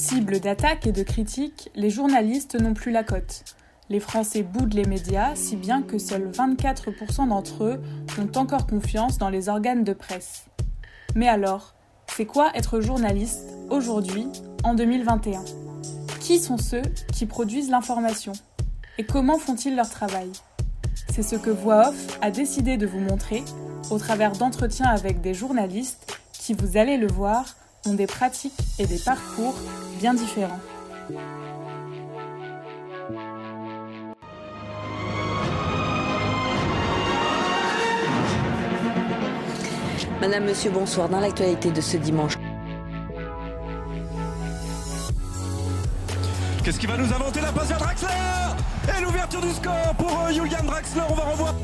Cible d'attaques et de critiques, les journalistes n'ont plus la cote. Les Français boudent les médias, si bien que seuls 24% d'entre eux ont encore confiance dans les organes de presse. Mais alors, c'est quoi être journaliste aujourd'hui, en 2021 Qui sont ceux qui produisent l'information? Et comment font-ils leur travail? C'est ce que Voix Off a décidé de vous montrer au travers d'entretiens avec des journalistes qui, vous allez le voir, ont des pratiques et des parcours bien différents. Madame, Monsieur, bonsoir. Dans l'actualité de ce dimanche. Qu'est-ce qui va nous inventer la passe à Draxler? Et l'ouverture du score pour euh, Julian Draxler, on va revoir.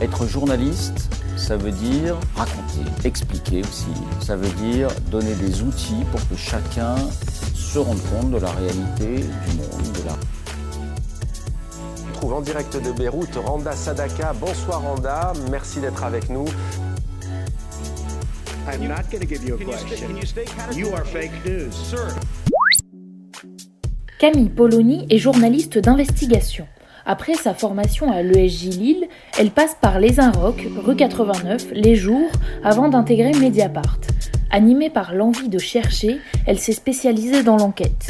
Être journaliste, ça veut dire raconter, expliquer aussi. Ça veut dire donner des outils pour que chacun se rende compte de la réalité du monde, de la On trouve en direct de Beyrouth Randa Sadaka. Bonsoir Randa, merci d'être avec nous. I'm not going to give you a question. You are fake news. Camille Polony est journaliste d'investigation. Après sa formation à l'ESJ Lille, elle passe par Les Inrocks, rue 89, Les Jours, avant d'intégrer Mediapart. Animée par l'envie de chercher, elle s'est spécialisée dans l'enquête.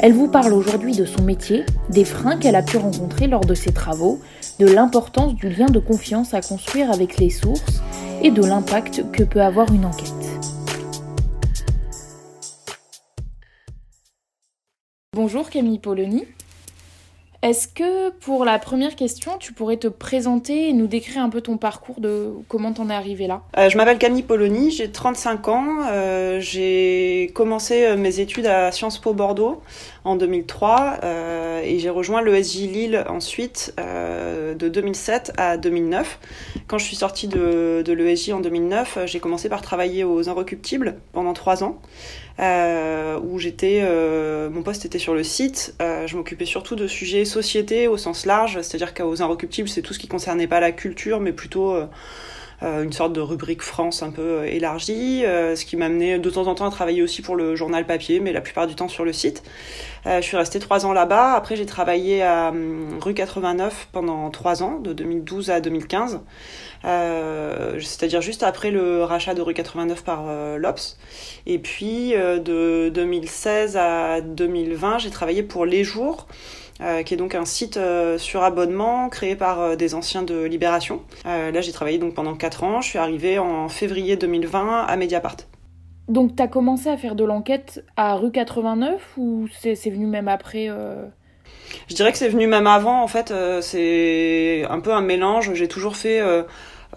Elle vous parle aujourd'hui de son métier, des freins qu'elle a pu rencontrer lors de ses travaux, de l'importance du lien de confiance à construire avec les sources et de l'impact que peut avoir une enquête. Bonjour Camille Polony. Est-ce que pour la première question, tu pourrais te présenter et nous décrire un peu ton parcours de comment t'en es arrivé là? Euh, je m'appelle Camille Polony, j'ai 35 ans. Euh, j'ai commencé euh, mes études à Sciences Po Bordeaux en 2003 euh, et j'ai rejoint l'ESJ Lille ensuite de 2007 à 2009. Quand je suis sortie de, l'ESJ en 2009, euh, j'ai commencé par travailler aux Inrecuptibles pendant trois ans. Où mon poste était sur le site. Je m'occupais surtout de sujets société au sens large, c'est-à-dire qu'aux Inrecuptibles, c'est tout ce qui concernait pas la culture, mais plutôt euh, euh, une sorte de rubrique France un peu euh, élargie, ce qui m'a amené de temps en temps à travailler aussi pour le journal papier, mais la plupart du temps sur le site. Je suis restée trois ans là-bas. Après, j'ai travaillé à hum, rue 89 pendant trois ans, de 2012 à 2015. Euh, c'est-à-dire juste après le rachat de rue 89 par l'Obs. Et puis de 2016 à 2020, j'ai travaillé pour Les Jours, euh, qui est donc un site euh, sur abonnement créé par euh, des anciens de Libération. Là, j'ai travaillé donc pendant 4 ans. Je suis arrivée en février 2020 à Mediapart. Donc t'as commencé à faire de l'enquête à rue 89 ou c'est venu même après Je dirais que c'est venu même avant. En fait, c'est un peu un mélange. J'ai toujours fait.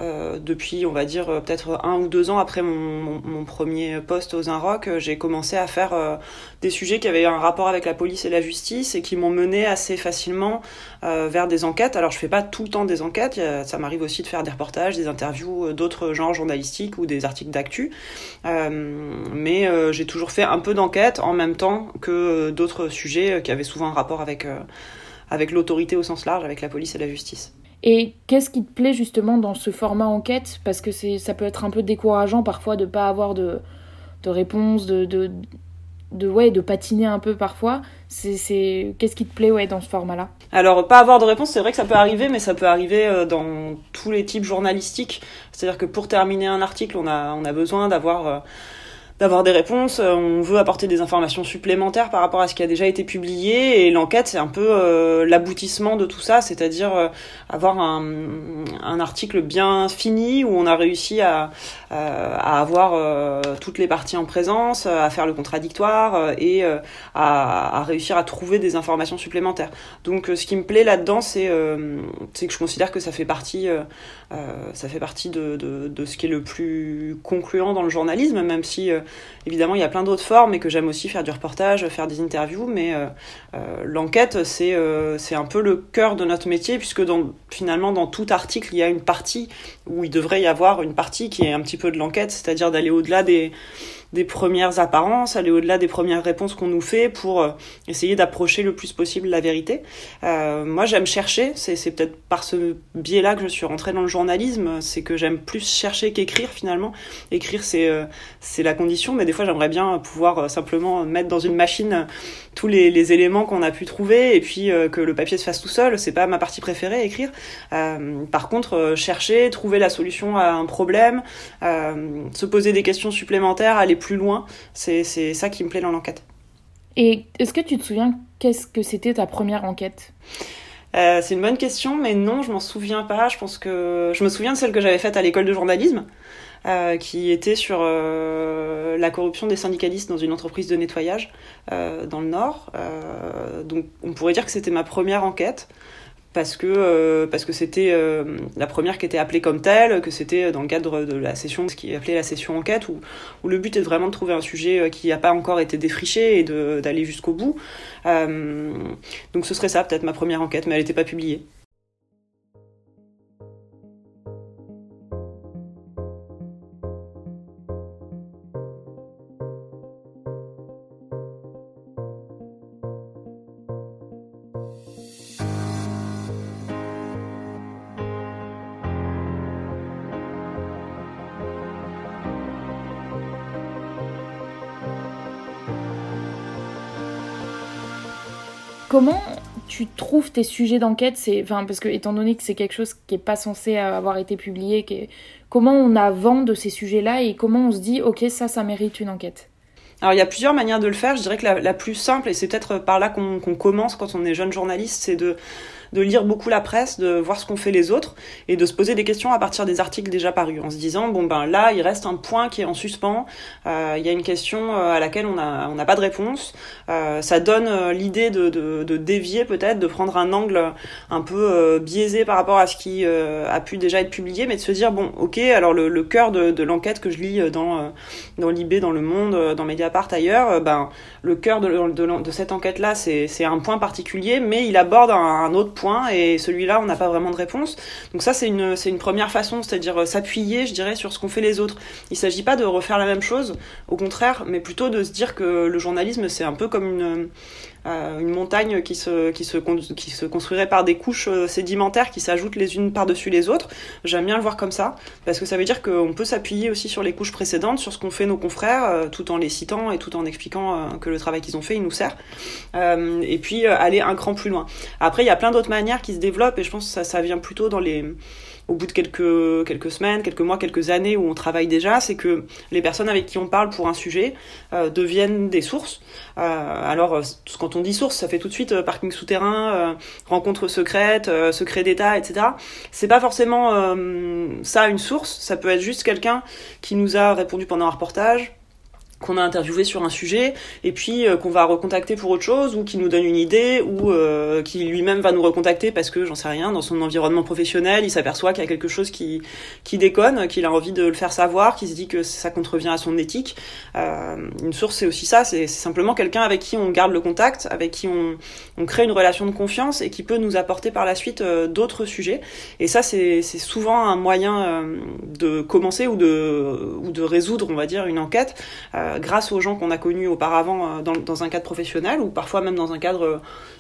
Euh, depuis, on va dire, euh, peut-être un ou deux ans après mon, premier poste aux Inrock, euh, j'ai commencé à faire des sujets qui avaient un rapport avec la police et la justice et qui m'ont mené assez facilement vers des enquêtes. Alors, je fais pas tout le temps des enquêtes, ça m'arrive aussi de faire des reportages, des interviews d'autres genres journalistiques ou des articles d'actu. Mais j'ai toujours fait un peu d'enquête en même temps que d'autres sujets qui avaient souvent un rapport avec, avec l'autorité au sens large, avec la police et la justice. Et qu'est-ce qui te plaît justement dans ce format enquête? Parce que ça peut être un peu décourageant parfois de pas avoir de, de réponse, de, de, de, ouais, de patiner un peu parfois. C'est, c'est... Qu'est-ce qui te plaît ouais, dans ce format-là? Alors, pas avoir de réponse, c'est vrai que ça peut arriver, mais ça peut arriver euh, dans tous les types journalistiques. C'est-à-dire que pour terminer un article, on a, on a besoin d'avoir euh, d'avoir des réponses, euh, on veut apporter des informations supplémentaires par rapport à ce qui a déjà été publié, et l'enquête, c'est un peu euh, l'aboutissement de tout ça, c'est-à-dire euh, avoir un, article bien fini où on a réussi à, à avoir toutes les parties en présence, à faire le contradictoire et à, réussir à trouver des informations supplémentaires. Donc ce qui me plaît là-dedans, c'est que je considère que ça fait partie, ça fait partie de, de, ce qui est le plus concluant dans le journalisme, même si évidemment il y a plein d'autres formes et que j'aime aussi faire du reportage, faire des interviews, mais euh, euh, l'enquête c'est euh, un peu le cœur de notre métier puisque finalement dans tout article il y a une partie où il devrait y avoir une partie qui est un petit peu de l'enquête, c'est-à-dire d'aller au-delà des des premières apparences, aller au-delà des premières réponses qu'on nous fait pour euh, essayer d'approcher le plus possible la vérité. Euh, moi, j'aime chercher, c'est c'est peut-être par ce biais-là que je suis rentrée dans le journalisme, c'est que j'aime plus chercher qu'écrire finalement. Écrire, c'est euh, c'est la condition mais des fois j'aimerais bien pouvoir simplement mettre dans une machine tous les, les éléments qu'on a pu trouver et puis que le papier se fasse tout seul. C'est pas ma partie préférée, écrire. par contre, chercher, trouver la solution à un problème, se poser des questions supplémentaires, aller plus loin, c'est ça qui me plaît dans l'enquête. Et est-ce que tu te souviens qu'est-ce que c'était ta première enquête? Euh, c'est une bonne question, mais non, je m'en souviens pas. Je pense que je me souviens de celle que j'avais faite à l'école de journalisme, euh, qui était sur euh, la corruption des syndicalistes dans une entreprise de nettoyage dans le Nord. donc, on pourrait dire que c'était ma première enquête parce que euh, parce que c'était euh, la première qui était appelée comme telle, que c'était dans le cadre de la session, ce qui est appelé la session enquête, où, où le but est vraiment de trouver un sujet euh, qui n'a pas encore été défriché et d'aller jusqu'au bout. donc ce serait ça peut-être ma première enquête, mais elle n'était pas publiée. Comment tu trouves tes sujets d'enquête c'est enfin parce que étant donné que c'est quelque chose qui est pas censé avoir été publié comment on a vent de ces sujets-là et comment on se dit ok ça ça mérite une enquête? Alors il y a plusieurs manières de le faire. Je dirais que la, plus simple, et c'est peut-être par là qu'on commence quand on est jeune journaliste, c'est de de lire beaucoup la presse, de voir ce qu'ont fait les autres et de se poser des questions à partir des articles déjà parus en se disant bon ben là il reste un point qui est en suspens, euh, il y a une question euh, à laquelle on n'a on pas de réponse, euh, ça donne l'idée de, de, de, dévier peut-être, de prendre un angle un peu biaisé par rapport à ce qui a pu déjà être publié, mais de se dire bon ok alors le, le cœur de, de l'enquête que je lis dans dans l'IB, dans Le Monde, dans Mediapart ailleurs, ben le cœur de, de, de cette enquête là c'est un point particulier, mais il aborde un, un autre et celui-là on n'a pas vraiment de réponse. Donc ça c'est une c'est une première façon, c'est-à-dire euh, s'appuyer, je dirais, sur ce qu'ont fait les autres. Il s'agit pas de refaire la même chose, au contraire, mais plutôt de se dire que le journalisme c'est un peu comme une une montagne qui se, qui, se, qui se construirait par des couches euh, sédimentaires qui s'ajoutent les unes par-dessus les autres. J'aime bien le voir comme ça, parce que ça veut dire qu'on peut s'appuyer aussi sur les couches précédentes, sur ce qu'ont fait nos confrères, euh, tout en les citant et tout en expliquant que le travail qu'ils ont fait, il nous sert. et puis aller un cran plus loin. Après, il y a plein d'autres manières qui se développent, et je pense que ça, ça vient plutôt dans les au bout de quelques, semaines, quelques mois, quelques années où on travaille déjà, c'est que les personnes avec qui on parle pour un sujet euh, deviennent des sources. Euh, alors, euh, quand on dit source, ça fait tout de suite parking souterrain, rencontre secrète, secret d'État, etc. C'est pas forcément ça une source, ça peut être juste quelqu'un qui nous a répondu pendant un reportage, qu'on a interviewé sur un sujet et puis euh, qu'on va recontacter pour autre chose ou qui nous donne une idée ou euh, qui lui-même va nous recontacter parce que j'en sais rien dans son environnement professionnel il s'aperçoit qu'il y a quelque chose qui qui déconne qu'il a envie de le faire savoir qu'il se dit que ça contrevient à son éthique. Euh, une source c'est aussi ça c'est simplement quelqu'un avec qui on garde le contact avec qui on, on crée une relation de confiance et qui peut nous apporter par la suite euh, d'autres sujets. Et ça c'est souvent un moyen de commencer ou de ou de résoudre on va dire une enquête euh, grâce aux gens qu'on a connus auparavant euh, dans, un cadre professionnel ou parfois même dans un cadre euh,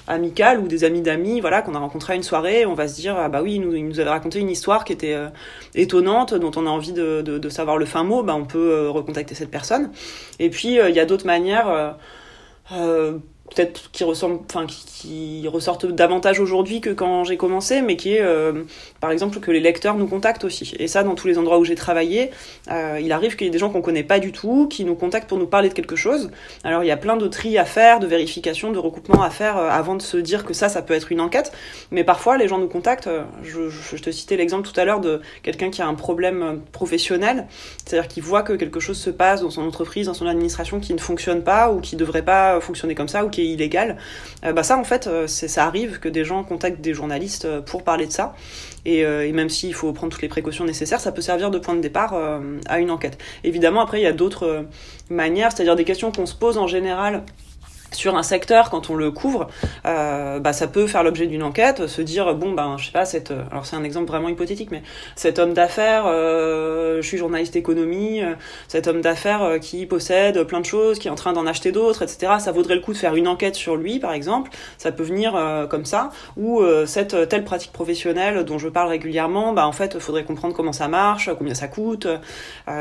amical ou des amis d'amis, voilà, qu'on a rencontré à une soirée, on va se dire ah bah oui, il nous, avait raconté une histoire qui était étonnante, dont on a envie de, savoir le fin mot, bah on peut recontacter cette personne. Et puis il y a d'autres manières peut-être qui ressemble, enfin qui, ressortent davantage aujourd'hui que quand j'ai commencé, mais qui est, euh, par exemple, que les lecteurs nous contactent aussi. Et ça, dans tous les endroits où j'ai travaillé, euh, il arrive qu'il y ait des gens qu'on connaît pas du tout, qui nous contactent pour nous parler de quelque chose. Alors il y a plein de tri à faire, de vérification, de recoupement à faire euh, avant de se dire que ça, ça peut être une enquête. Mais parfois, les gens nous contactent. Je, te citais l'exemple tout à l'heure de quelqu'un qui a un problème professionnel, c'est-à-dire qui voit que quelque chose se passe dans son entreprise, dans son administration qui ne fonctionne pas ou qui devrait pas fonctionner comme ça ou est illégal. Euh, bah ça en fait, euh, ça arrive que des gens contactent des journalistes euh, pour parler de ça. Et, et même s'il faut prendre toutes les précautions nécessaires, ça peut servir de point de départ à une enquête. Évidemment, après, il y a d'autres manières, c'est-à-dire des questions qu'on se pose en général sur un secteur quand on le couvre, euh, bah, ça peut faire l'objet d'une enquête, se dire bon ben je sais pas cette, alors c'est un exemple vraiment hypothétique, mais cet homme d'affaires, euh, je suis journaliste économie, euh, cet homme d'affaires euh, qui possède plein de choses, qui est en train d'en acheter d'autres, etc. Ça vaudrait le coup de faire une enquête sur lui par exemple, ça peut venir euh, comme ça, ou cette telle pratique professionnelle dont je parle régulièrement, bah en fait faudrait comprendre comment ça marche, combien ça coûte,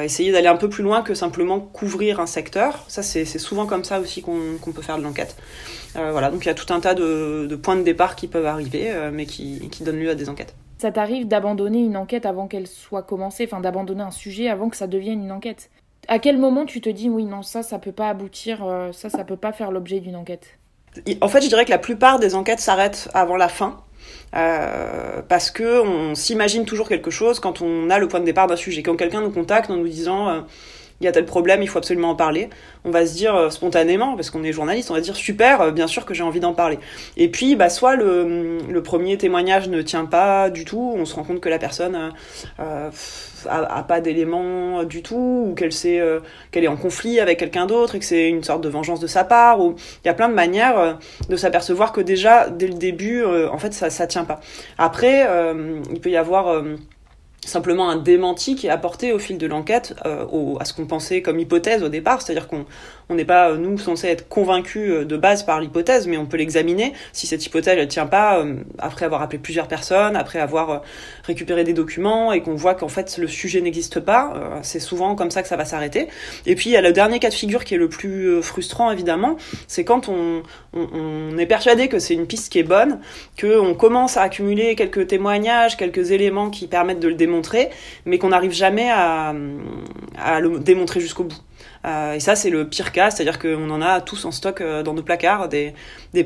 essayer d'aller un peu plus loin que simplement couvrir un secteur. Ça c'est souvent comme ça aussi qu'on qu'on peut faire de l'enquête. Euh, voilà, donc il y a tout un tas de, de, points de départ qui peuvent arriver, euh, mais qui, qui donnent lieu à des enquêtes. Ça t'arrive d'abandonner une enquête avant qu'elle soit commencée, enfin d'abandonner un sujet avant que ça devienne une enquête? À quel moment tu te dis oui, non, ça, ça peut pas aboutir, euh, ça, ça peut pas faire l'objet d'une enquête? En fait, je dirais que la plupart des enquêtes s'arrêtent avant la fin. Euh, parce que on s'imagine toujours quelque chose quand on a le point de départ d'un sujet. Quand quelqu'un nous contacte en nous disant euh, il y a tel problème, il faut absolument en parler. On va se dire euh, spontanément, parce qu'on est journaliste, on va dire super, euh, bien sûr que j'ai envie d'en parler. Et puis, bah, soit le, le, premier témoignage ne tient pas du tout, on se rend compte que la personne euh, a, a, pas d'éléments du tout, ou qu'elle sait qu'elle est en conflit avec quelqu'un d'autre, et que c'est une sorte de vengeance de sa part, ou il y a plein de manières de s'apercevoir que déjà, dès le début, en fait, ça, ça tient pas. Après, il peut y avoir simplement un démenti qui est apporté au fil de l'enquête euh, à ce qu'on pensait comme hypothèse au départ, c'est-à-dire qu'on on n'est pas, nous, censés être convaincus euh, de base par l'hypothèse, mais on peut l'examiner. Si cette hypothèse ne tient pas, euh, après avoir appelé plusieurs personnes, après avoir euh, récupéré des documents et qu'on voit qu'en fait le sujet n'existe pas, euh, c'est souvent comme ça que ça va s'arrêter. Et puis il y a le dernier cas de figure qui est le plus euh, frustrant, évidemment, c'est quand on, est persuadé que c'est une piste qui est bonne, qu'on commence à accumuler quelques témoignages, quelques éléments qui permettent de le démontrer, mais qu'on n'arrive jamais à le démontrer jusqu'au bout. Euh, et ça, c'est le pire cas, c'est-à-dire qu'on en a tous en stock euh, dans nos placards, des,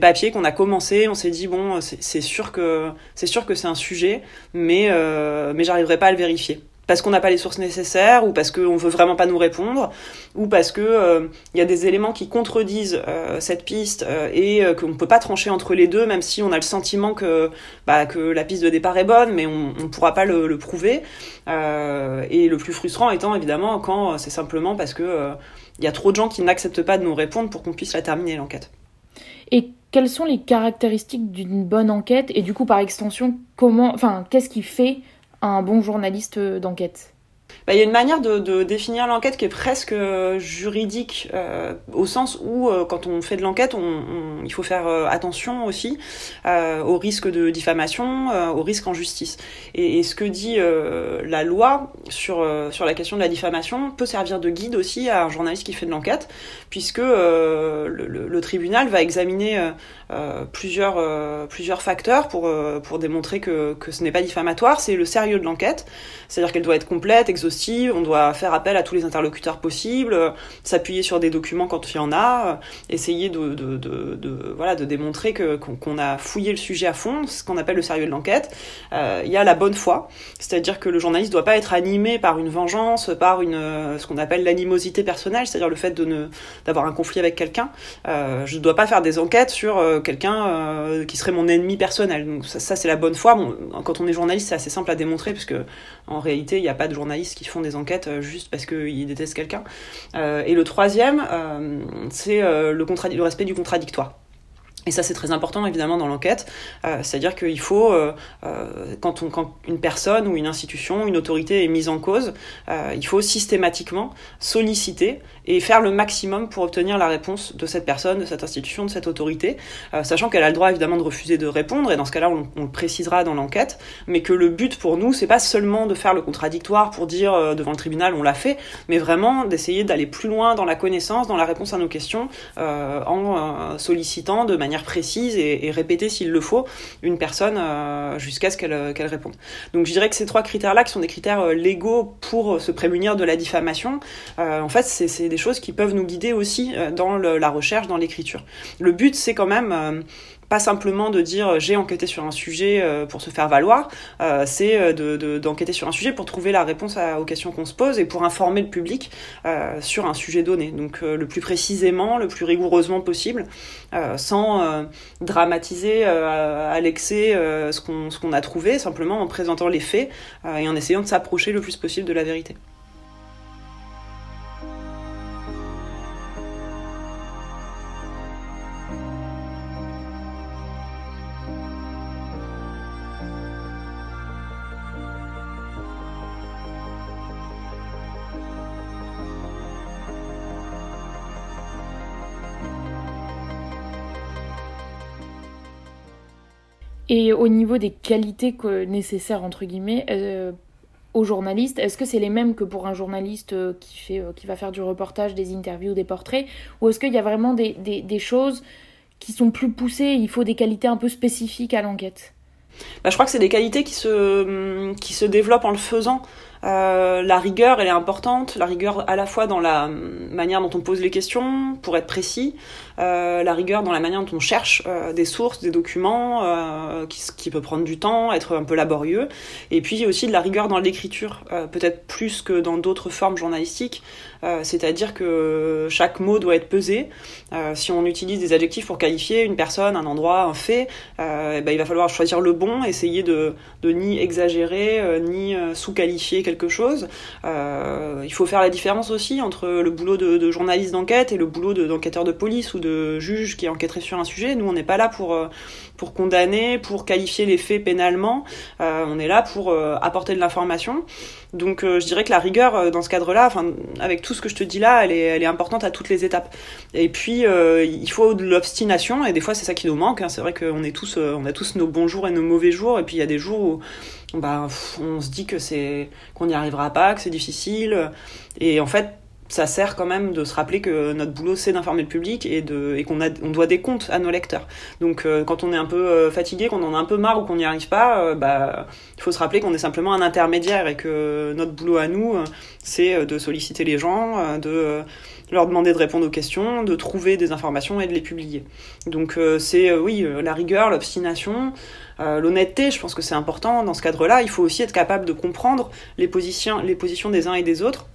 papiers qu'on a commencé, on s'est dit, bon, c'est sûr que c'est sûr que c'est un sujet, mais, euh, mais j'arriverai pas à le vérifier parce qu'on n'a pas les sources nécessaires ou parce qu'on veut vraiment pas nous répondre ou parce que il euh, y a des éléments qui contredisent euh, cette piste euh, et qu'on ne peut pas trancher entre les deux même si on a le sentiment que bah, la piste de départ est bonne mais on ne pourra pas le, le prouver et le plus frustrant étant évidemment quand c'est simplement parce que il y a trop de gens qui n'acceptent pas de nous répondre pour qu'on puisse la terminer l'enquête. Et quelles sont les caractéristiques d'une bonne enquête? Et du coup par extension comment enfin qu'est-ce qui fait un bon journaliste d'enquête bah, il y a une manière de, définir l'enquête qui est presque euh, juridique, euh, au sens où, euh, quand on fait de l'enquête, il faut faire attention aussi au risque de diffamation, au risque en justice. Et, ce que dit la loi sur, la question de la diffamation peut servir de guide aussi à un journaliste qui fait de l'enquête, puisque le, tribunal va examiner plusieurs, facteurs pour, pour démontrer que, que ce n'est pas diffamatoire. C'est le sérieux de l'enquête, c'est-à-dire qu'elle doit être complète, exhaustive, on doit faire appel à tous les interlocuteurs possibles, euh, s'appuyer sur des documents quand il y en a, euh, essayer de, voilà, de démontrer qu'on, a fouillé le sujet à fond, ce qu'on appelle le sérieux de l'enquête. Euh, il y a la bonne foi, c'est-à-dire que le journaliste ne doit pas être animé par une vengeance, par une, ce qu'on appelle l'animosité personnelle, c'est-à-dire le fait d'avoir un conflit avec quelqu'un. Je ne dois pas faire des enquêtes sur quelqu'un qui serait mon ennemi personnel. Ça, c'est la bonne foi. Quand on est journaliste, c'est assez simple à démontrer, puisque en réalité, il n'y a pas de journalistes qui font des enquêtes euh, juste parce qu'ils détestent quelqu'un. Euh, et le troisième, euh, c'est le, le respect du contradictoire. Et ça, c'est très important, évidemment, dans l'enquête. Euh, C'est-à-dire qu'il faut, euh, euh, quand, une personne ou une institution, une autorité est mise en cause, il faut systématiquement solliciter et faire le maximum pour obtenir la réponse de cette personne, de cette institution, de cette autorité, sachant qu'elle a le droit, évidemment, de refuser de répondre, et dans ce cas-là, on, le précisera dans l'enquête, mais que le but pour nous, c'est pas seulement de faire le contradictoire pour dire devant le tribunal, on l'a fait, mais vraiment d'essayer d'aller plus loin dans la connaissance, dans la réponse à nos questions, en sollicitant de manière précise et, répéter s'il le faut une personne euh, jusqu'à ce qu'elle qu réponde. Donc je dirais que ces trois critères-là, qui sont des critères euh, légaux pour se prémunir de la diffamation, euh, en fait c'est des choses qui peuvent nous guider aussi dans la recherche, dans l'écriture. Le but c'est quand même pas simplement de dire j'ai enquêté sur un sujet euh, pour se faire valoir, euh, c'est d'enquêter de, de, sur un sujet pour trouver la réponse à, aux questions qu'on se pose et pour informer le public euh, sur un sujet donné. Donc le plus précisément, le plus rigoureusement possible, sans dramatiser à l'excès ce qu'on qu a trouvé, simplement en présentant les faits et en essayant de s'approcher le plus possible de la vérité. Et au niveau des qualités nécessaires, entre guillemets, euh, aux journalistes, est-ce que c'est les mêmes que pour un journaliste euh, qui, fait, qui va faire du reportage, des interviews, des portraits? Ou est-ce qu'il y a vraiment des, des, des, choses qui sont plus poussées Il faut des qualités un peu spécifiques à l'enquête? Bah, Je crois que c'est des qualités qui se, qui se développent en le faisant. Euh, la rigueur, elle est importante. La rigueur à la fois dans la manière dont on pose les questions, pour être précis, euh, la rigueur dans la manière dont on cherche euh, des sources, des documents, qui, peut prendre du temps, être un peu laborieux, et puis aussi de la rigueur dans l'écriture, peut-être plus que dans d'autres formes journalistiques, c'est-à-dire que chaque mot doit être pesé. si on utilise des adjectifs pour qualifier une personne, un endroit, un fait, eh ben, il va falloir choisir le bon, essayer de, de ni exagérer, ni sous-qualifier chose. il faut faire la différence aussi entre le boulot de, journaliste d'enquête et le boulot d'enquêteur de, police ou de juge qui enquêterait sur un sujet. Nous, on n'est pas là pour, euh, condamner, pour qualifier les faits pénalement. Euh, on est là pour euh, apporter de l'information. Donc, je dirais que la rigueur dans ce cadre-là, enfin, avec tout ce que je te dis là, elle est, elle est importante à toutes les étapes. Et puis, il faut de l'obstination, et des fois, c'est ça qui nous manque. Hein. C'est vrai qu'on est tous, on a tous nos bons jours et nos mauvais jours, et puis il y a des jours où bah, on se dit que c'est qu'on n'y arrivera pas, que c'est difficile. Et en fait, ça sert quand même de se rappeler que notre boulot c'est d'informer le public et et qu'on on doit des comptes à nos lecteurs. Donc euh, quand on est un peu euh, fatigué, qu'on en a un peu marre ou qu'on n'y arrive pas, euh, bah il faut se rappeler qu'on est simplement un intermédiaire et que notre boulot à nous c'est de solliciter les gens, de leur demander de répondre aux questions, de trouver des informations et de les publier. Donc c'est oui la rigueur, l'obstination. l'honnêteté, je pense que c'est important dans ce cadre-là. Il faut aussi être capable de comprendre les positions des uns et des autres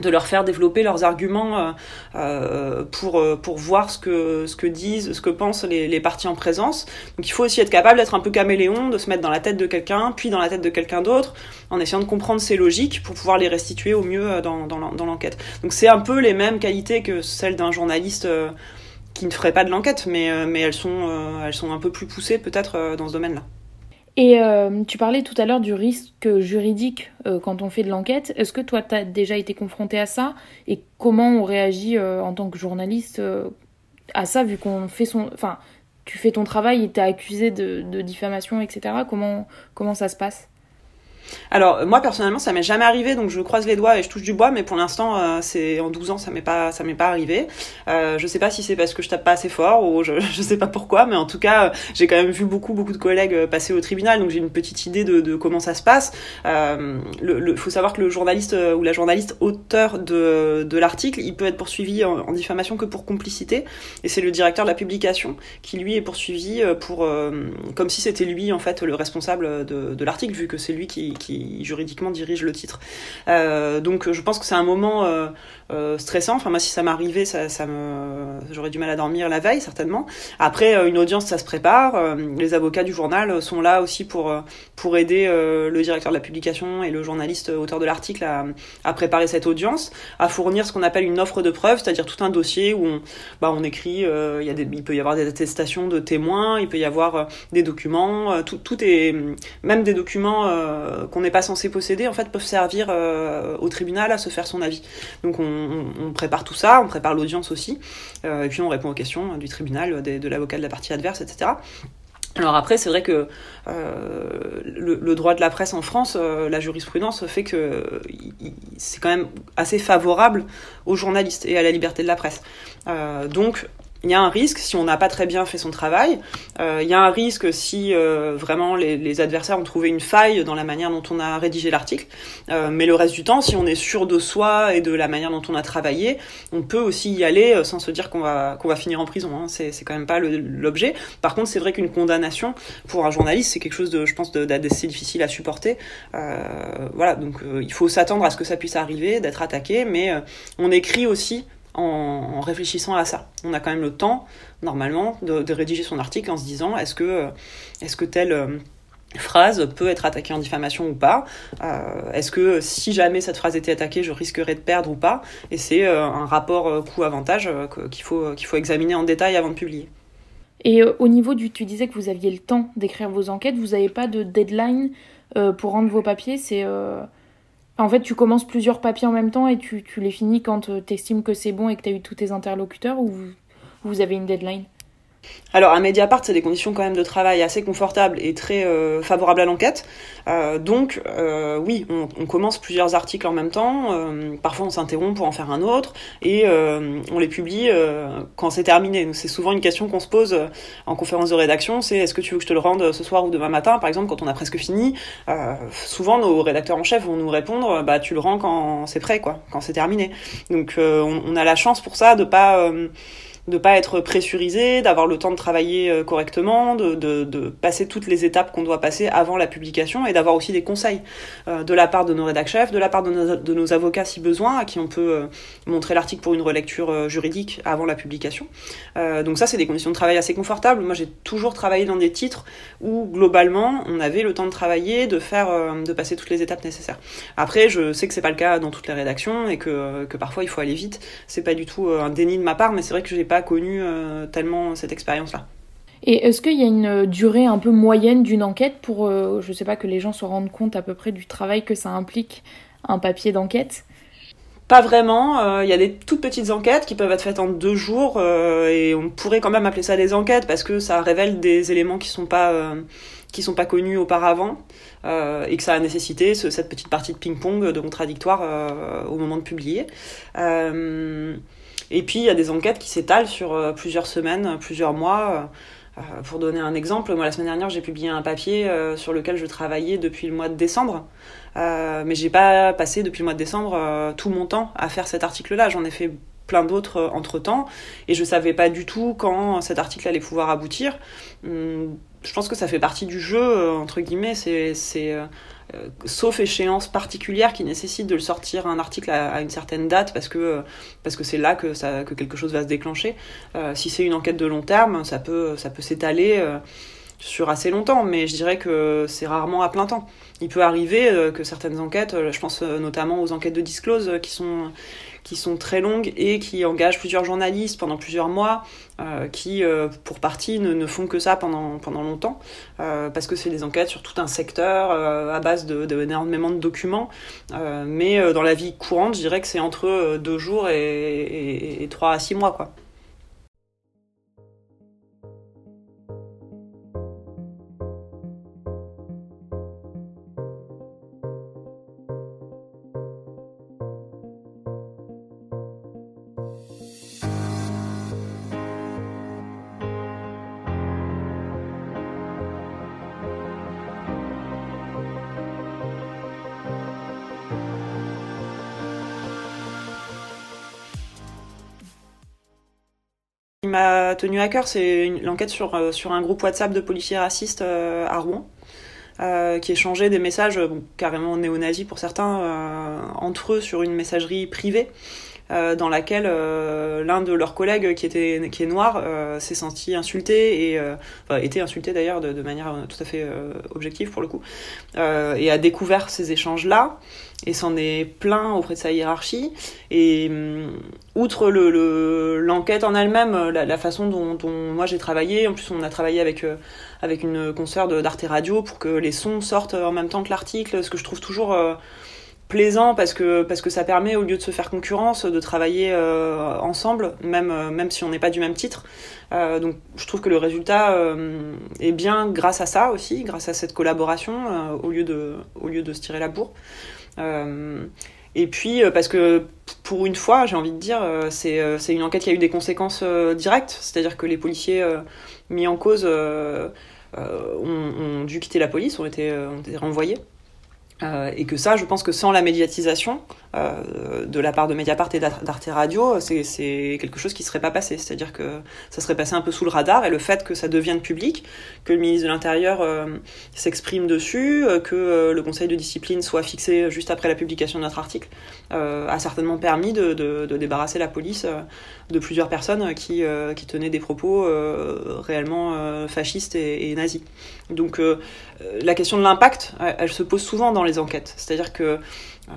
de leur faire développer leurs arguments euh, euh, pour euh, pour voir ce que ce que disent ce que pensent les, les parties en présence. Donc il faut aussi être capable d'être un peu caméléon de se mettre dans la tête de quelqu'un puis dans la tête de quelqu'un d'autre en essayant de comprendre ses logiques pour pouvoir les restituer au mieux dans dans l'enquête. Donc c'est un peu les mêmes qualités que celles d'un journaliste qui ne ferait pas de l'enquête mais mais elles sont elles sont un peu plus poussées peut-être dans ce domaine là et euh, tu parlais tout à l'heure du risque juridique euh, quand on fait de l'enquête. Est-ce que toi, tu as déjà été confronté à ça? Et comment on réagit euh, en tant que journaliste à ça, vu qu'on fait son... Enfin, tu fais ton travail et t'es accusé de, de diffamation, etc. Comment, comment ça se passe? Alors moi personnellement ça m'est jamais arrivé donc je croise les doigts et je touche du bois mais pour l'instant euh, c'est en 12 ans ça m'est pas ça m'est pas arrivé. Euh, je sais pas si c'est parce que je tape pas assez fort ou je, je sais pas pourquoi mais en tout cas j'ai quand même vu beaucoup beaucoup de collègues passer au tribunal donc j'ai une petite idée de, comment ça se passe. Euh, le, le, faut savoir que le journaliste euh, ou la journaliste auteur de, l'article il peut être poursuivi en, diffamation que pour complicité et c'est le directeur de la publication qui lui est poursuivi euh, pour comme si c'était lui en fait le responsable de, l'article vu que c'est lui qui juridiquement dirige le titre. Euh, donc je pense que c'est un moment euh, euh, stressant. Enfin moi si ça m'arrivait, ça, j'aurais du mal à dormir la veille certainement. Après une audience ça se prépare. Les avocats du journal sont là aussi pour pour aider le directeur de la publication et le journaliste auteur de l'article à, préparer cette audience, à fournir ce qu'on appelle une offre de preuve, c'est-à-dire tout un dossier où on, bah, écrit, il peut y avoir des attestations de témoins, il peut y avoir des documents, tout, tout est même des documents qu'on n'est pas censé posséder, en fait, peuvent servir euh, au tribunal à se faire son avis. Donc on, prépare tout ça, on prépare l'audience aussi, euh, et puis on répond aux questions du tribunal, de, l'avocat de la partie adverse, etc. Alors après, c'est vrai que euh, le, droit de la presse en France, euh, la jurisprudence fait que c'est quand même assez favorable aux journalistes et à la liberté de la presse. Euh, donc il y a un risque si on n'a pas très bien fait son travail. Euh, il y a un risque si euh, vraiment les, adversaires ont trouvé une faille dans la manière dont on a rédigé l'article. Euh, mais le reste du temps, si on est sûr de soi et de la manière dont on a travaillé, on peut aussi y aller sans se dire qu'on va qu'on va finir en prison. Hein. C'est quand même pas l'objet. Par contre, c'est vrai qu'une condamnation pour un journaliste, c'est quelque chose de, je pense, d'assez difficile à supporter. Voilà, donc il faut s'attendre à ce que ça puisse arriver, d'être attaqué, mais on écrit aussi en, réfléchissant à ça. On a quand même le temps, normalement, de, rédiger son article en se disant est-ce que, est-ce que telle euh, phrase peut être attaquée en diffamation ou pas? Euh, Est-ce que si jamais cette phrase était attaquée, je risquerais de perdre ou pas? Et c'est euh, un rapport euh, coût-avantage euh, qu'il faut, qu'il faut examiner en détail avant de publier. Et euh, au niveau du, tu disais que vous aviez le temps d'écrire vos enquêtes, vous n'avez pas de deadline pour rendre vos papiers, c'est en fait, tu commences plusieurs papiers en même temps et tu, les finis quand euh, tu estimes que c'est bon et que tu as eu tous tes interlocuteurs ou vous avez une deadline? Alors à Mediapart, c'est des conditions quand même de travail assez confortables et très euh, favorables à l'enquête. Euh, donc euh, oui, on, on, commence plusieurs articles en même temps. Euh, parfois on s'interrompt pour en faire un autre et euh, on les publie quand c'est terminé. C'est souvent une question qu'on se pose en conférence de rédaction. C'est est-ce que tu veux que je te le rende ce soir ou demain matin, par exemple, quand on a presque fini. souvent nos rédacteurs en chef vont nous répondre bah tu le rends quand c'est prêt, quoi, quand c'est terminé. Donc on, on, a la chance pour ça de pas de pas être pressurisé, d'avoir le temps de travailler euh, correctement, de, de, de passer toutes les étapes qu'on doit passer avant la publication et d'avoir aussi des conseils euh, de la part de nos rédacteurs chefs, de la part de nos, de nos, avocats si besoin, à qui on peut euh, montrer l'article pour une relecture juridique avant la publication. Donc ça, c'est des conditions de travail assez confortables. Moi, j'ai toujours travaillé dans des titres où globalement, on avait le temps de travailler, de faire, de passer toutes les étapes nécessaires. Après, je sais que c'est pas le cas dans toutes les rédactions et que, que parfois il faut aller vite. C'est pas du tout un déni de ma part, mais c'est vrai que j'ai pas connu euh, tellement cette expérience-là. Et est-ce qu'il y a une durée un peu moyenne d'une enquête pour, euh, je sais pas, que les gens se rendent compte à peu près du travail que ça implique un papier d'enquête? Pas vraiment. Il euh, y a des toutes petites enquêtes qui peuvent être faites en deux jours euh, et on pourrait quand même appeler ça des enquêtes parce que ça révèle des éléments qui sont pas euh, qui sont pas connus auparavant euh, et que ça a nécessité ce, cette petite partie de ping-pong de contradictoire au moment de publier. Et puis il y a des enquêtes qui s'étalent sur plusieurs semaines, plusieurs mois. Euh, pour donner un exemple, moi la semaine dernière j'ai publié un papier euh, sur lequel je travaillais depuis le mois de décembre, euh, mais j'ai pas passé depuis le mois de décembre tout mon temps à faire cet article-là. J'en ai fait plein d'autres entre temps et je savais pas du tout quand cet article allait pouvoir aboutir. Hum, je pense que ça fait partie du jeu entre guillemets. C'est euh, sauf échéance particulière qui nécessite de le sortir un article à, une certaine date parce que parce que c'est là que ça que quelque chose va se déclencher. Euh, si c'est une enquête de long terme, ça peut ça peut s'étaler euh, sur assez longtemps, mais je dirais que c'est rarement à plein temps. Il peut arriver que certaines enquêtes, je pense notamment aux enquêtes de disclose qui sont qui sont très longues et qui engagent plusieurs journalistes pendant plusieurs mois, euh, qui, euh, pour partie, ne, ne, font que ça pendant, pendant longtemps, euh, parce que c'est des enquêtes sur tout un secteur à base d'énormément de, de, de, documents. mais dans la vie courante, je dirais que c'est entre deux jours et, et, et trois à six mois. Quoi. M'a tenu à cœur, c'est l'enquête sur, euh, sur un groupe WhatsApp de policiers racistes euh, à Rouen. Euh, qui échangeaient des messages carrément néo-nazis pour certains entre eux sur une messagerie privée dans laquelle euh, l'un de leurs collègues qui était qui est noir euh, s'est senti insulté et enfin était insulté d'ailleurs de, manière tout à fait objective pour le coup et a découvert ces échanges là et s'en est plein auprès de sa hiérarchie. Et um, outre le l'enquête le, en elle-même la, façon dont, moi j'ai travaillé en plus on a travaillé avec avec une consoeur d'Arte Radio pour que les sons sortent en même temps que l'article ce que je trouve toujours euh, plaisant parce que parce que ça permet au lieu de se faire concurrence de travailler euh, ensemble même euh, même si on n'est pas du même titre. Euh, donc je trouve que le résultat est bien grâce à ça aussi grâce à cette collaboration au lieu de au lieu de se tirer la bourre. Et puis parce que pour une fois j'ai envie de dire c'est c'est une enquête qui a eu des conséquences directes. C'est-à-dire que les policiers mis en cause ont, ont, dû quitter la police ont été ont été renvoyés et que ça, je pense que sans la médiatisation euh, de la part de Mediapart et d'Arte Radio, c'est quelque chose qui ne serait pas passé. C'est-à-dire que ça serait passé un peu sous le radar et le fait que ça devienne public, que le ministre de l'Intérieur euh, s'exprime dessus, euh, que le conseil de discipline soit fixé juste après la publication de notre article, a certainement permis de, débarrasser la police de plusieurs personnes qui, tenaient des propos réellement fascistes et, et, nazis. Donc la question de l'impact, elle, elle se pose souvent dans les enquêtes. C'est-à-dire que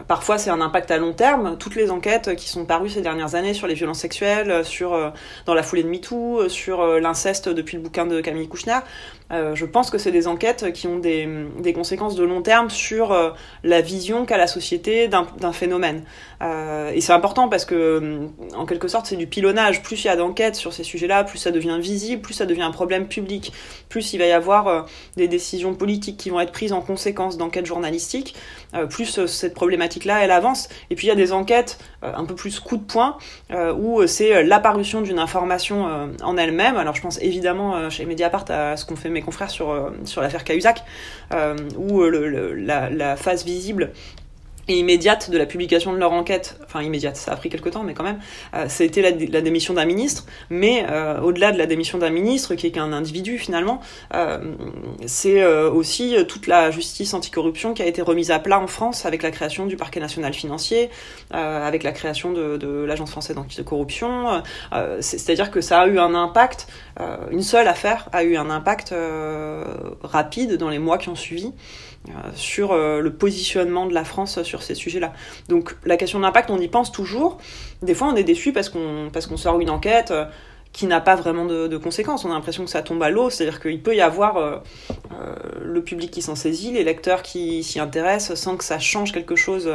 Parfois, c'est un impact à long terme. Toutes les enquêtes qui sont parues ces dernières années sur les violences sexuelles, sur, dans la foulée de MeToo, sur l'inceste depuis le bouquin de Camille Kouchner, Euh, je pense que c'est des enquêtes qui ont des, conséquences de long terme sur euh, la vision qu'a la société d'un phénomène. Euh, et c'est important parce que, en quelque sorte, c'est du pilonnage. Plus il y a d'enquêtes sur ces sujets-là, plus ça devient visible, plus ça devient un problème public, plus il va y avoir des décisions politiques qui vont être prises en conséquence d'enquêtes journalistiques, plus cette problématique-là, elle avance. Et puis il y a des enquêtes un peu plus coup de poing, où c'est l'apparition d'une information en elle-même. Alors je pense évidemment chez Mediapart à ce qu'ont fait mes confrères sur, sur l'affaire Cahuzac, où le, la, la phase visible et immédiate de la publication de leur enquête, enfin immédiate, ça a pris quelque temps, mais quand même, euh, été la, démission d'un ministre, mais euh, au-delà de la démission d'un ministre, qui est qu'un individu finalement, euh, c'est euh, aussi toute la justice anticorruption qui a été remise à plat en France avec la création du parquet national financier, euh, avec la création de, de l'agence française d'anticorruption, c'est-à-dire que ça a eu un impact, une seule affaire a eu un impact rapide dans les mois qui ont suivi. Euh, sur euh, le positionnement de la France sur ces sujets-là. Donc la question d'impact, on y pense toujours. Des fois, on est déçu parce qu'on parce qu'on sort une enquête euh, qui n'a pas vraiment de, de, conséquences. On a l'impression que ça tombe à l'eau, c'est-à-dire qu'il peut y avoir le public qui s'en saisit, les lecteurs qui s'y intéressent sans que ça change quelque chose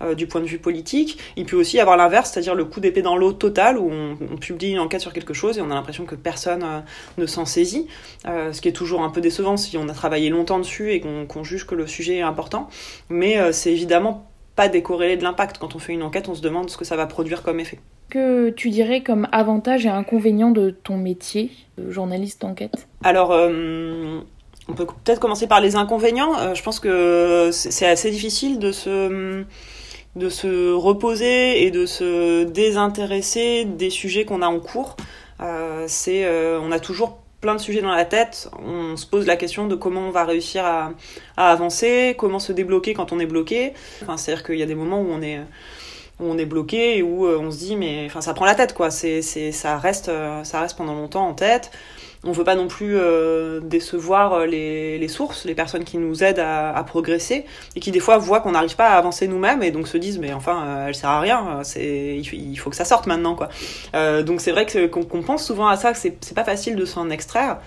euh, du point de vue politique. Il peut aussi y avoir l'inverse, c'est-à-dire le coup d'épée dans l'eau total, où on, on, publie une enquête sur quelque chose et on a l'impression que personne euh, ne s'en saisit, euh, ce qui est toujours un peu décevant si on a travaillé longtemps dessus et qu'on qu juge que le sujet est important. Mais euh, c'est évidemment pas décorrélé de l'impact. Quand on fait une enquête, on se demande ce que ça va produire comme effet que tu dirais comme avantage et inconvénient de ton métier de journaliste d'enquête? Alors, euh, on peut peut-être commencer par les inconvénients. Euh, je pense que c'est assez difficile de se de se reposer et de se désintéresser des sujets qu'on a en cours. Euh, euh, on a toujours plein de sujets dans la tête. On se pose la question de comment on va réussir à, à avancer, comment se débloquer quand on est bloqué. Enfin, c'est-à-dire qu'il y a des moments où on est où on est bloqué et où on se dit mais enfin ça prend la tête quoi c'est ça reste ça reste pendant longtemps en tête on veut pas non plus euh, décevoir les, les sources les personnes qui nous aident à, à progresser et qui des fois voient qu'on n'arrive pas à avancer nous-mêmes et donc se disent mais enfin euh, elle sert à rien c'est il, faut que ça sorte maintenant quoi. Euh, donc c'est vrai que qu'on qu pense souvent à ça que c'est pas facile de s'en extraire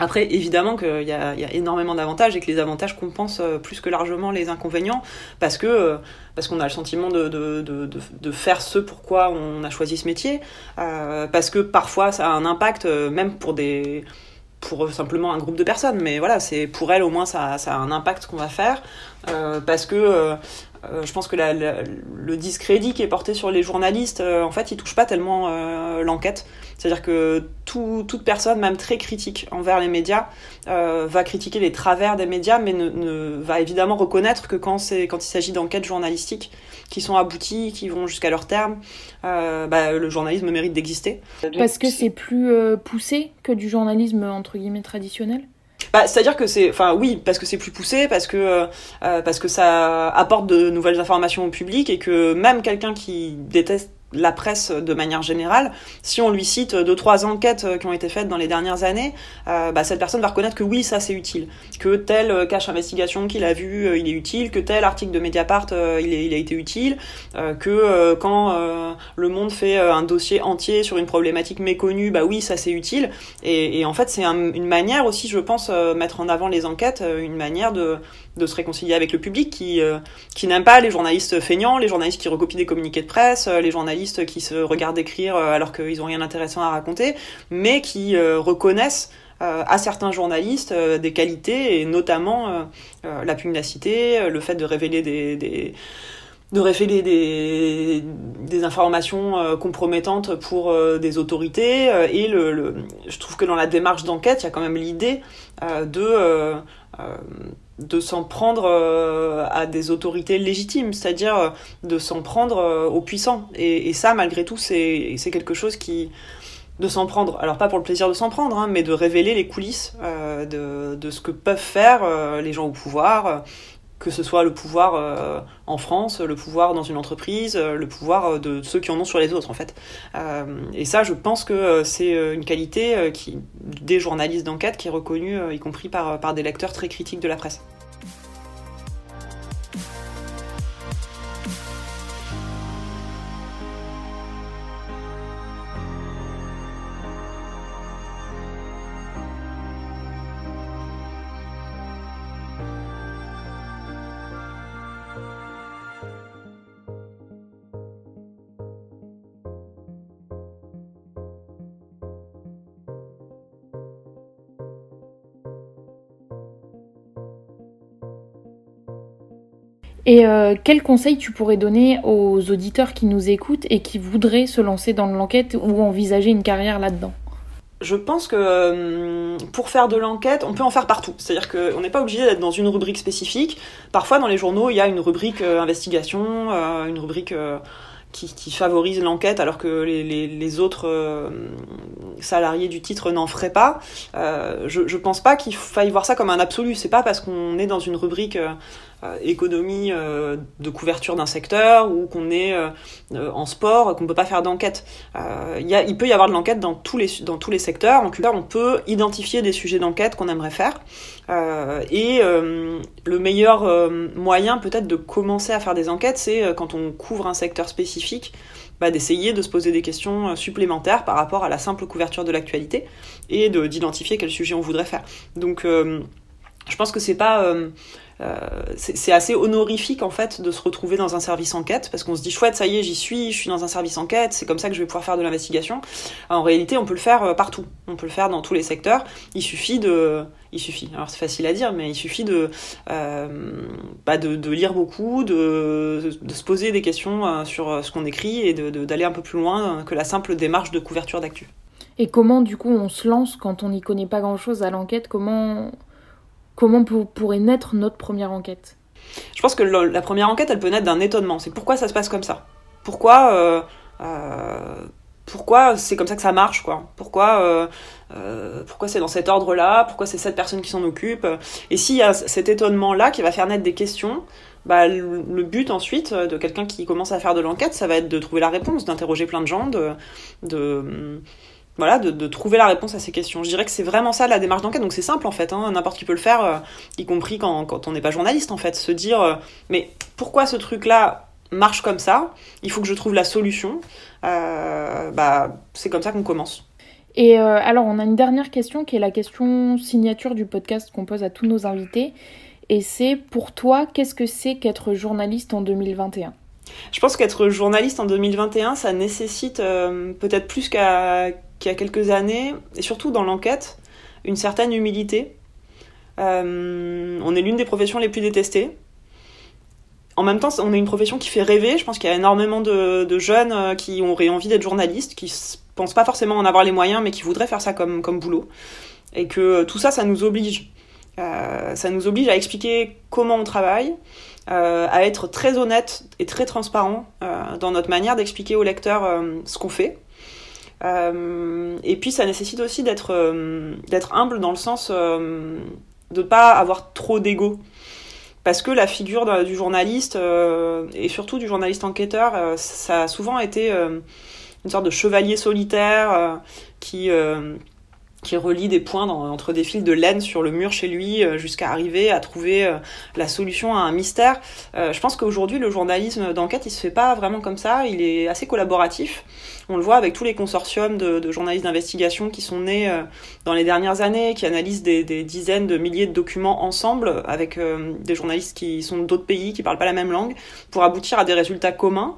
après, évidemment qu'il y a, énormément d'avantages et que les avantages compensent plus que largement les inconvénients parce que parce qu'on a le sentiment de, de, de, de, faire ce pourquoi on a choisi ce métier, euh, parce que parfois ça a un impact euh, même pour des pour simplement un groupe de personnes, mais voilà, c'est pour elles au moins ça, ça a un impact qu'on va faire, euh, parce que euh, je pense que le discrédit qui est porté sur les journalistes, euh, en fait, il touche pas tellement euh, l'enquête. C'est-à-dire que tout, toute personne, même très critique envers les médias, va critiquer les travers des médias, mais ne, va évidemment reconnaître que quand, il s'agit d'enquêtes journalistiques qui sont abouties, qui vont jusqu'à leur terme, bah, le journalisme mérite d'exister. Parce que c'est plus poussé que du journalisme entre guillemets traditionnel? Bah, c'est-à-dire que c'est, enfin oui, parce que c'est plus poussé, parce que euh, parce que ça apporte de nouvelles informations au public et que même quelqu'un qui déteste la presse de manière générale, si on lui cite deux trois enquêtes qui ont été faites dans les dernières années, euh, bah, cette personne va reconnaître que oui, ça c'est utile, que telle cache investigation qu'il a vu, euh, il est utile, que tel article de Mediapart, euh, il, a été utile, euh, que euh, quand euh, Le Monde fait un dossier entier sur une problématique méconnue, bah oui, ça c'est utile. Et, en fait, c'est un, une manière aussi, je pense, mettre en avant les enquêtes, une manière de de se réconcilier avec le public qui, euh, qui n'aime pas les journalistes feignants, les journalistes qui recopient des communiqués de presse, euh, les journalistes qui se regardent écrire euh, alors qu'ils n'ont rien d'intéressant à raconter, mais qui reconnaissent à certains journalistes des qualités et notamment la pugnacité, le fait de révéler des, de révéler des, informations compromettantes pour des autorités et le, je trouve que dans la démarche d'enquête il y a quand même l'idée de de s'en prendre euh, à des autorités légitimes, c'est-à-dire euh, de s'en prendre euh, aux puissants. Et, ça, malgré tout, c'est quelque chose qui... de s'en prendre, alors pas pour le plaisir de s'en prendre, hein, mais de révéler les coulisses de, de, ce que peuvent faire les gens au pouvoir, que ce soit le pouvoir euh, en France, le pouvoir dans une entreprise, euh, le pouvoir de ceux qui en ont sur les autres en fait. Euh, et ça, je pense que c'est une qualité qui, des journalistes d'enquête qui est reconnue, y compris par, par des lecteurs très critiques de la presse. Et euh, quel conseil tu pourrais donner aux auditeurs qui nous écoutent et qui voudraient se lancer dans l'enquête ou envisager une carrière là-dedans? Je pense que euh, pour faire de l'enquête, on peut en faire partout. C'est-à-dire qu'on n'est pas obligé d'être dans une rubrique spécifique. Parfois, dans les journaux, il y a une rubrique euh, investigation, une rubrique qui, favorise l'enquête alors que les, autres euh, salariés du titre n'en feraient pas. Euh, je, je pense pas qu'il faille voir ça comme un absolu. C'est pas parce qu'on est dans une rubrique euh, économie de couverture d'un secteur ou qu'on est en sport qu'on peut pas faire d'enquête. Il, peut y avoir de l'enquête dans tous les dans tous les secteurs. En Cuba, on peut identifier des sujets d'enquête qu'on aimerait faire. et le meilleur moyen peut-être de commencer à faire des enquêtes, c'est quand on couvre un secteur spécifique bah, d'essayer de se poser des questions euh, supplémentaires par rapport à la simple couverture de l'actualité et d'identifier quel sujet on voudrait faire. Donc euh, je pense que c'est pas euh, euh, c'est assez honorifique en fait de se retrouver dans un service enquête parce qu'on se dit chouette ça y est j'y suis je suis dans un service enquête c'est comme ça que je vais pouvoir faire de l'investigation. En réalité on peut le faire partout. On peut le faire dans tous les secteurs. Il suffit de il suffit. Alors c'est facile à dire mais il suffit de euh, bah de, lire beaucoup de, de, se poser des questions sur ce qu'on écrit et d'aller un peu plus loin que la simple démarche de couverture d'actu. Et comment du coup on se lance quand on n'y connaît pas grand chose à l'enquête? Comment comment pourrait naître notre première enquête? Je pense que la première enquête, elle peut naître d'un étonnement. C'est pourquoi ça se passe comme ça? Pourquoi euh, euh, pourquoi c'est comme ça que ça marche quoi? Pourquoi euh, pourquoi c'est dans cet ordre-là? Pourquoi c'est cette personne qui s'en occupe? Et s'il y a cet étonnement-là qui va faire naître des questions, bah, le, but ensuite de quelqu'un qui commence à faire de l'enquête, ça va être de trouver la réponse, d'interroger plein de gens, de, de voilà, de, trouver la réponse à ces questions. Je dirais que c'est vraiment ça la démarche d'enquête. Donc c'est simple en fait, hein. n'importe qui peut le faire, euh, y compris quand, quand on n'est pas journaliste en fait. Se dire, euh, mais pourquoi ce truc-là marche comme ça? Il faut que je trouve la solution. Euh, bah, c'est comme ça qu'on commence. Et alors on a une dernière question qui est la question signature du podcast qu'on pose à tous nos invités. Et c'est pour toi, qu'est-ce que c'est qu'être journaliste en 2021 je pense qu'être journaliste en 2021, ça nécessite peut-être plus qu'à qu'il a quelques années, et surtout dans l'enquête, une certaine humilité. Euh, on est l'une des professions les plus détestées. En même temps, on est une profession qui fait rêver. Je pense qu'il y a énormément de, jeunes euh, qui auraient envie d'être journalistes, qui pensent pas forcément en avoir les moyens, mais qui voudraient faire ça comme, boulot. Et que euh, tout ça, ça nous oblige. ça nous oblige à expliquer comment on travaille, à être très honnête et très transparent dans notre manière d'expliquer aux lecteurs ce qu'on fait. Euh, et puis ça nécessite aussi d'être euh, d'être humble dans le sens euh, de pas avoir trop d'ego. Parce que la figure du journaliste et surtout du journaliste enquêteur ça a souvent été une sorte de chevalier solitaire qui qui relie des points entre des fils de laine sur le mur chez lui jusqu'à arriver à trouver la solution à un mystère. je pense qu'aujourd'hui le journalisme d'enquête il se fait pas vraiment comme ça, il est assez collaboratif. On le voit avec tous les consortiums de, journalistes d'investigation qui sont nés euh, dans les dernières années, qui analysent des, dizaines de milliers de documents ensemble avec euh, des journalistes qui sont d'autres pays, qui parlent pas la même langue, pour aboutir à des résultats communs.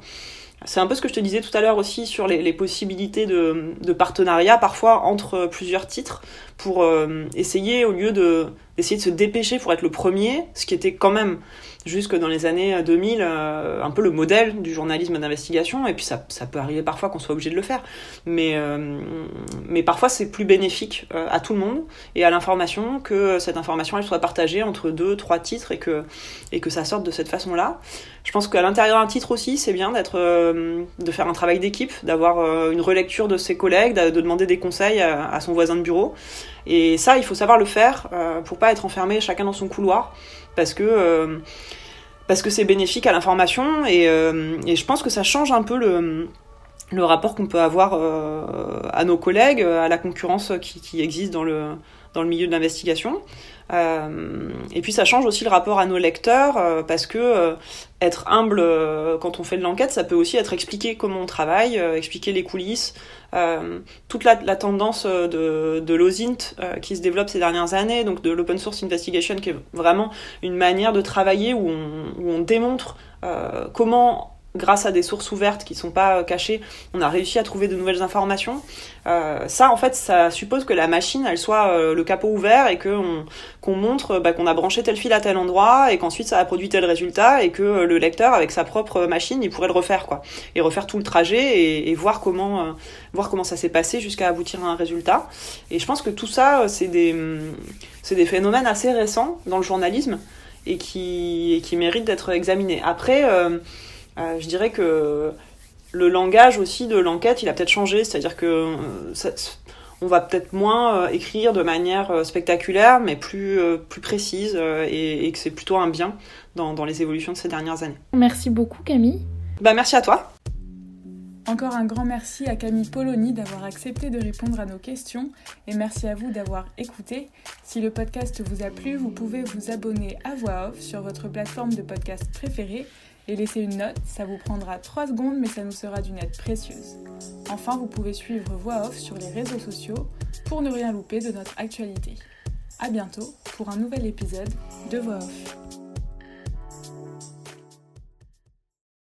C'est un peu ce que je te disais tout à l'heure aussi sur les, possibilités de, partenariat parfois entre plusieurs titres pour euh, essayer au lieu de d'essayer de se dépêcher pour être le premier, ce qui était quand même jusque dans les années 2000, euh, un peu le modèle du journalisme d'investigation, et puis ça, ça peut arriver parfois qu'on soit obligé de le faire, mais, euh, mais parfois c'est plus bénéfique euh, à tout le monde et à l'information que cette information elle soit partagée entre deux, trois titres et que, et que ça sorte de cette façon-là. Je pense qu'à l'intérieur d'un titre aussi, c'est bien d'être, de faire un travail d'équipe, d'avoir une relecture de ses collègues, de, demander des conseils à, à, son voisin de bureau, et ça, il faut savoir le faire pour pas être enfermé chacun dans son couloir parce que euh, parce que c'est bénéfique à l'information et, euh, et, je pense que ça change un peu le, rapport qu'on peut avoir euh, à nos collègues, à la concurrence qui, existe dans le, milieu de l'investigation. Euh, et puis ça change aussi le rapport à nos lecteurs parce que être humble quand on fait de l'enquête, ça peut aussi être expliquer comment on travaille, expliquer les coulisses, toute la, tendance de, de l'OSINT qui se développe ces dernières années, donc de l'open source investigation, qui est vraiment une manière de travailler où où on démontre comment grâce à des sources ouvertes qui sont pas cachées, on a réussi à trouver de nouvelles informations. Euh, ça, en fait, ça suppose que la machine, elle soit euh, le capot ouvert et qu'on montre bah, qu'on a branché tel fil à tel endroit et qu'ensuite ça a produit tel résultat et que le lecteur, avec sa propre machine, il pourrait le refaire, quoi, et refaire tout le trajet et, voir comment euh, voir comment ça s'est passé jusqu'à aboutir à un résultat. Et je pense que tout ça, c'est des c'est des phénomènes assez récents dans le journalisme et qui et qui méritent d'être examinés. Après euh, je dirais que le langage aussi de l'enquête, il a peut-être changé, c'est-à-dire que euh, on va peut-être moins euh, écrire de manière spectaculaire, mais plus, plus précise, et, que c'est plutôt un bien dans, dans, les évolutions de ces dernières années. Merci beaucoup Camille. Bah, merci à toi. Encore un grand merci à Camille Polony d'avoir accepté de répondre à nos questions et merci à vous d'avoir écouté. Si le podcast vous a plu, vous pouvez vous abonner à Voix Off sur votre plateforme de podcast préférée et laisser une note. Ça vous prendra 3 secondes, mais ça nous sera d'une aide précieuse. Enfin, vous pouvez suivre Voix Off sur les réseaux sociaux pour ne rien louper de notre actualité. A bientôt pour un nouvel épisode de Voix Off.